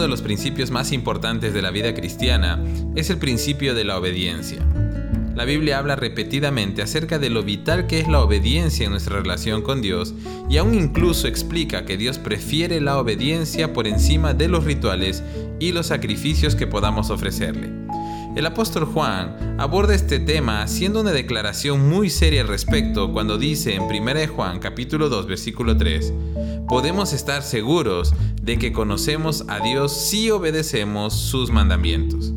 los principios más importantes de la vida cristiana es el principio de la obediencia. La Biblia habla repetidamente acerca de lo vital que es la obediencia en nuestra relación con Dios y aún incluso explica que Dios prefiere la obediencia por encima de los rituales y los sacrificios que podamos ofrecerle. El apóstol Juan aborda este tema haciendo una declaración muy seria al respecto cuando dice en 1 Juan capítulo 2 versículo 3, podemos estar seguros de que conocemos a Dios si obedecemos sus mandamientos.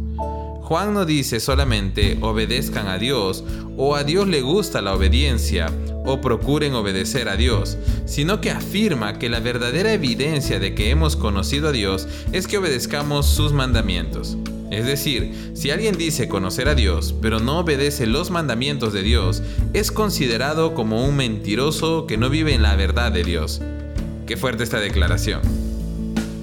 Juan no dice solamente obedezcan a Dios o a Dios le gusta la obediencia o procuren obedecer a Dios, sino que afirma que la verdadera evidencia de que hemos conocido a Dios es que obedezcamos sus mandamientos. Es decir, si alguien dice conocer a Dios, pero no obedece los mandamientos de Dios, es considerado como un mentiroso que no vive en la verdad de Dios. Qué fuerte esta declaración.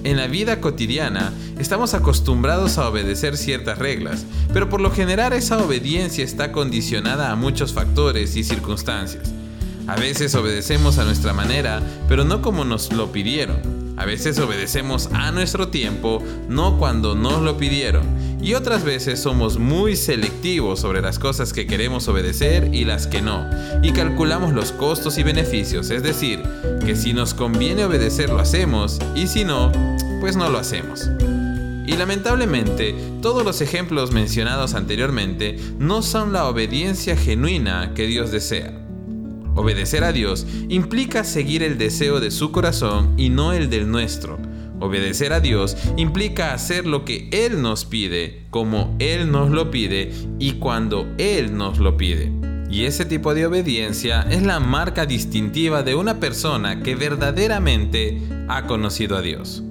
En la vida cotidiana estamos acostumbrados a obedecer ciertas reglas, pero por lo general esa obediencia está condicionada a muchos factores y circunstancias. A veces obedecemos a nuestra manera, pero no como nos lo pidieron. A veces obedecemos a nuestro tiempo, no cuando nos lo pidieron. Y otras veces somos muy selectivos sobre las cosas que queremos obedecer y las que no. Y calculamos los costos y beneficios, es decir, que si nos conviene obedecer lo hacemos y si no, pues no lo hacemos. Y lamentablemente, todos los ejemplos mencionados anteriormente no son la obediencia genuina que Dios desea. Obedecer a Dios implica seguir el deseo de su corazón y no el del nuestro. Obedecer a Dios implica hacer lo que Él nos pide, como Él nos lo pide y cuando Él nos lo pide. Y ese tipo de obediencia es la marca distintiva de una persona que verdaderamente ha conocido a Dios.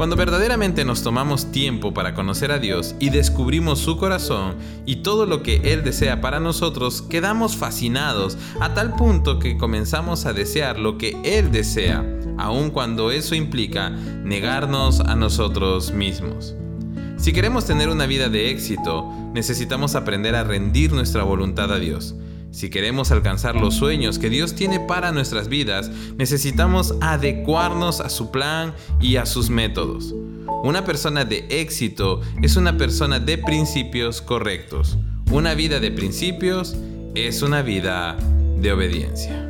Cuando verdaderamente nos tomamos tiempo para conocer a Dios y descubrimos su corazón y todo lo que Él desea para nosotros, quedamos fascinados a tal punto que comenzamos a desear lo que Él desea, aun cuando eso implica negarnos a nosotros mismos. Si queremos tener una vida de éxito, necesitamos aprender a rendir nuestra voluntad a Dios si queremos alcanzar los sueños que Dios tiene para nuestras vidas, necesitamos adecuarnos a su plan y a sus métodos. Una persona de éxito es una persona de principios correctos. Una vida de principios es una vida de obediencia.